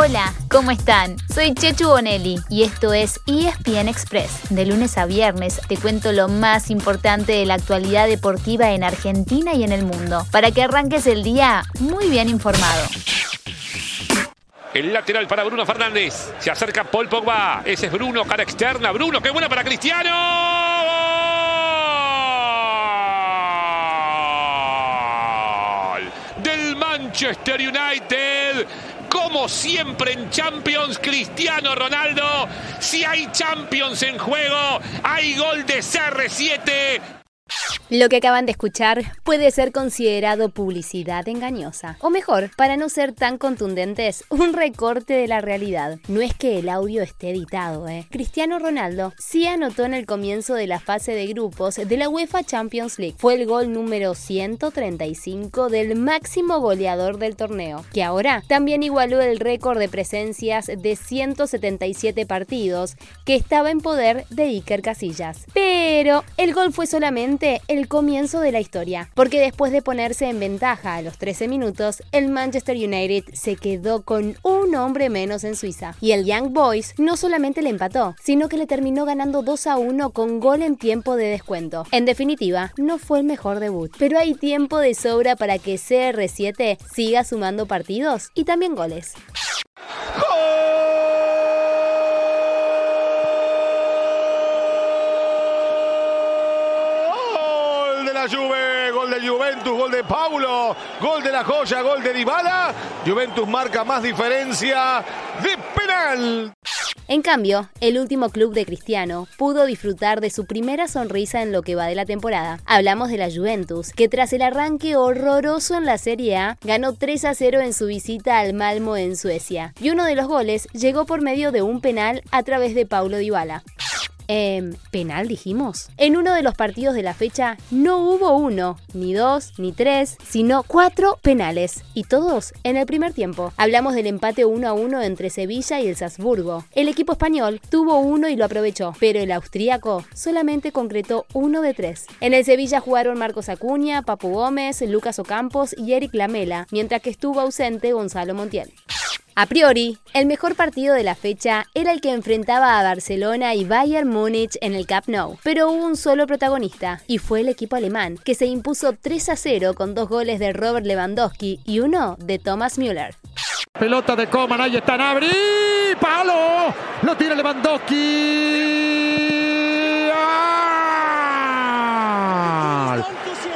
Hola, ¿cómo están? Soy Chechu Bonelli y esto es ESPN Express. De lunes a viernes te cuento lo más importante de la actualidad deportiva en Argentina y en el mundo, para que arranques el día muy bien informado. El lateral para Bruno Fernández. Se acerca Paul Pogba. Ese es Bruno, cara externa. Bruno, qué buena para Cristiano. Del Manchester United. Como siempre en Champions, Cristiano Ronaldo. Si hay Champions en juego, hay gol de CR7. Lo que acaban de escuchar puede ser considerado publicidad engañosa. O mejor, para no ser tan contundentes, un recorte de la realidad. No es que el audio esté editado, ¿eh? Cristiano Ronaldo sí anotó en el comienzo de la fase de grupos de la UEFA Champions League. Fue el gol número 135 del máximo goleador del torneo, que ahora también igualó el récord de presencias de 177 partidos que estaba en poder de Iker Casillas. Pero el gol fue solamente el comienzo de la historia, porque después de ponerse en ventaja a los 13 minutos, el Manchester United se quedó con un hombre menos en Suiza. Y el Young Boys no solamente le empató, sino que le terminó ganando 2 a 1 con gol en tiempo de descuento. En definitiva, no fue el mejor debut, pero hay tiempo de sobra para que CR7 siga sumando partidos y también goles. Juventus, gol de Paulo, gol de la joya, gol de Dybala. Juventus marca más diferencia de penal. En cambio, el último club de Cristiano pudo disfrutar de su primera sonrisa en lo que va de la temporada. Hablamos de la Juventus, que tras el arranque horroroso en la Serie A, ganó 3 a 0 en su visita al Malmo en Suecia. Y uno de los goles llegó por medio de un penal a través de Paulo Dybala. Eh, ¿Penal dijimos? En uno de los partidos de la fecha no hubo uno, ni dos, ni tres, sino cuatro penales. Y todos en el primer tiempo. Hablamos del empate 1 a 1 entre Sevilla y el Salzburgo. El equipo español tuvo uno y lo aprovechó, pero el austríaco solamente concretó uno de tres. En el Sevilla jugaron Marcos Acuña, Papu Gómez, Lucas Ocampos y Eric Lamela, mientras que estuvo ausente Gonzalo Montiel. A priori, el mejor partido de la fecha era el que enfrentaba a Barcelona y Bayern Múnich en el Camp Nou, pero hubo un solo protagonista, y fue el equipo alemán, que se impuso 3 a 0 con dos goles de Robert Lewandowski y uno de Thomas Müller. Pelota de Coman, ahí está Nabri, palo, lo tira Lewandowski.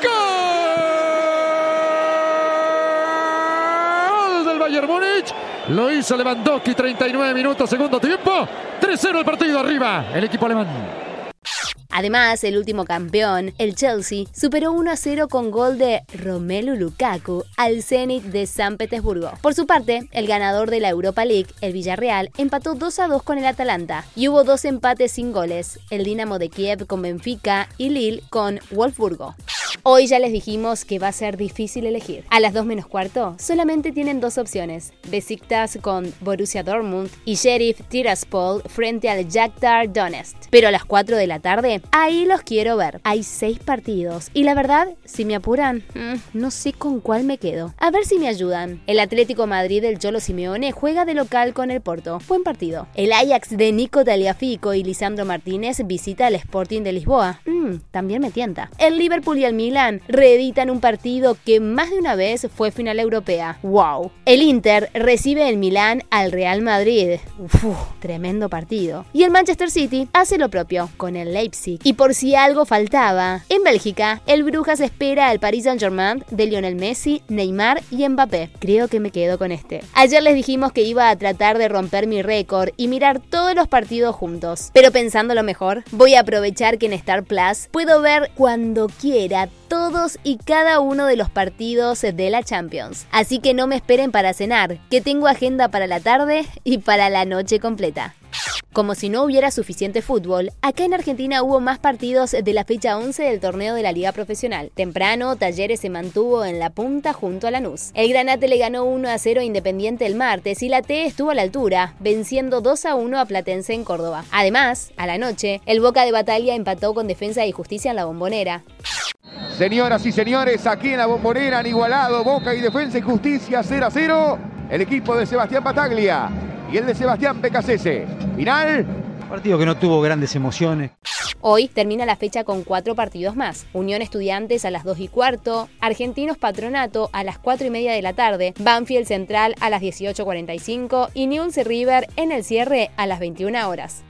¡Gol! del Bayern. Lo hizo Lewandowski, 39 minutos, segundo tiempo. 3-0 el partido arriba, el equipo alemán. Además, el último campeón, el Chelsea, superó 1 a 0 con gol de Romelu Lukaku al Zenit de San Petersburgo. Por su parte, el ganador de la Europa League, el Villarreal, empató 2 a 2 con el Atalanta y hubo dos empates sin goles, el Dinamo de Kiev con Benfica y Lille con Wolfsburgo. Hoy ya les dijimos que va a ser difícil elegir. A las 2 menos cuarto solamente tienen dos opciones. Besiktas con Borussia Dortmund y Sheriff Tiraspol frente al Shakhtar Donetsk. Pero a las 4 de la tarde, ahí los quiero ver. Hay 6 partidos y la verdad, si me apuran, mm, no sé con cuál me quedo. A ver si me ayudan. El Atlético Madrid del Cholo Simeone juega de local con el Porto. Buen partido. El Ajax de Nico Taliafico y Lisandro Martínez visita al Sporting de Lisboa. Mm, también me tienta. El Liverpool y el Milan reeditan un partido que más de una vez fue final europea. ¡Wow! El Inter recibe el Milán al Real Madrid. Uf, tremendo partido. Y el Manchester City hace lo propio con el Leipzig. Y por si algo faltaba, en Bélgica, el Brujas espera al Paris Saint-Germain de Lionel Messi, Neymar y Mbappé. Creo que me quedo con este. Ayer les dijimos que iba a tratar de romper mi récord y mirar todos los partidos juntos. Pero pensando lo mejor, voy a aprovechar que en Star Plus puedo ver cuando quiera todos y cada uno de los partidos de la Champions. Así que no me esperen para cenar, que tengo agenda para la tarde y para la noche completa. Como si no hubiera suficiente fútbol, acá en Argentina hubo más partidos de la fecha 11 del torneo de la Liga Profesional. Temprano, Talleres se mantuvo en la punta junto a Lanús. El Granate le ganó 1 a 0 a Independiente el martes y la T estuvo a la altura, venciendo 2 a 1 a Platense en Córdoba. Además, a la noche, el Boca de Batalla empató con Defensa y Justicia en la Bombonera. Señoras y señores, aquí en la Bombonera han igualado Boca y Defensa y Justicia 0 a 0 el equipo de Sebastián Bataglia y el de Sebastián Becasese. Final. Partido que no tuvo grandes emociones. Hoy termina la fecha con cuatro partidos más. Unión Estudiantes a las 2 y cuarto, Argentinos Patronato a las 4 y media de la tarde, Banfield Central a las 18.45 y Newell's River en el cierre a las 21 horas.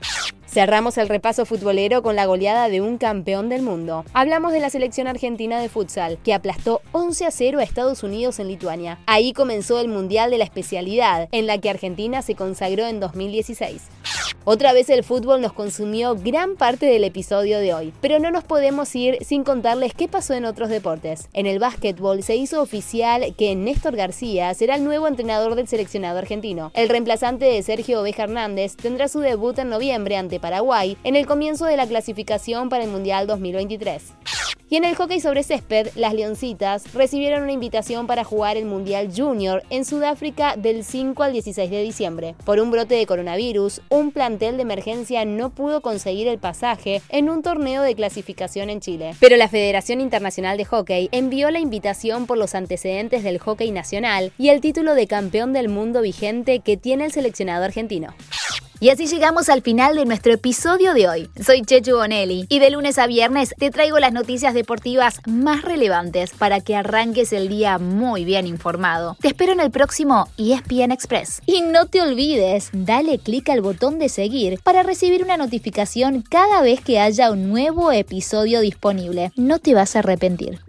Cerramos el repaso futbolero con la goleada de un campeón del mundo. Hablamos de la selección argentina de futsal, que aplastó 11 a 0 a Estados Unidos en Lituania. Ahí comenzó el Mundial de la especialidad, en la que Argentina se consagró en 2016. Otra vez el fútbol nos consumió gran parte del episodio de hoy, pero no nos podemos ir sin contarles qué pasó en otros deportes. En el básquetbol se hizo oficial que Néstor García será el nuevo entrenador del seleccionado argentino. El reemplazante de Sergio Oveja Hernández tendrá su debut en noviembre ante Paraguay en el comienzo de la clasificación para el Mundial 2023. Y en el hockey sobre césped, las Leoncitas recibieron una invitación para jugar el Mundial Junior en Sudáfrica del 5 al 16 de diciembre. Por un brote de coronavirus, un plantel de emergencia no pudo conseguir el pasaje en un torneo de clasificación en Chile. Pero la Federación Internacional de Hockey envió la invitación por los antecedentes del hockey nacional y el título de campeón del mundo vigente que tiene el seleccionado argentino. Y así llegamos al final de nuestro episodio de hoy. Soy Chechu Bonelli y de lunes a viernes te traigo las noticias deportivas más relevantes para que arranques el día muy bien informado. Te espero en el próximo ESPN Express. Y no te olvides, dale clic al botón de seguir para recibir una notificación cada vez que haya un nuevo episodio disponible. No te vas a arrepentir.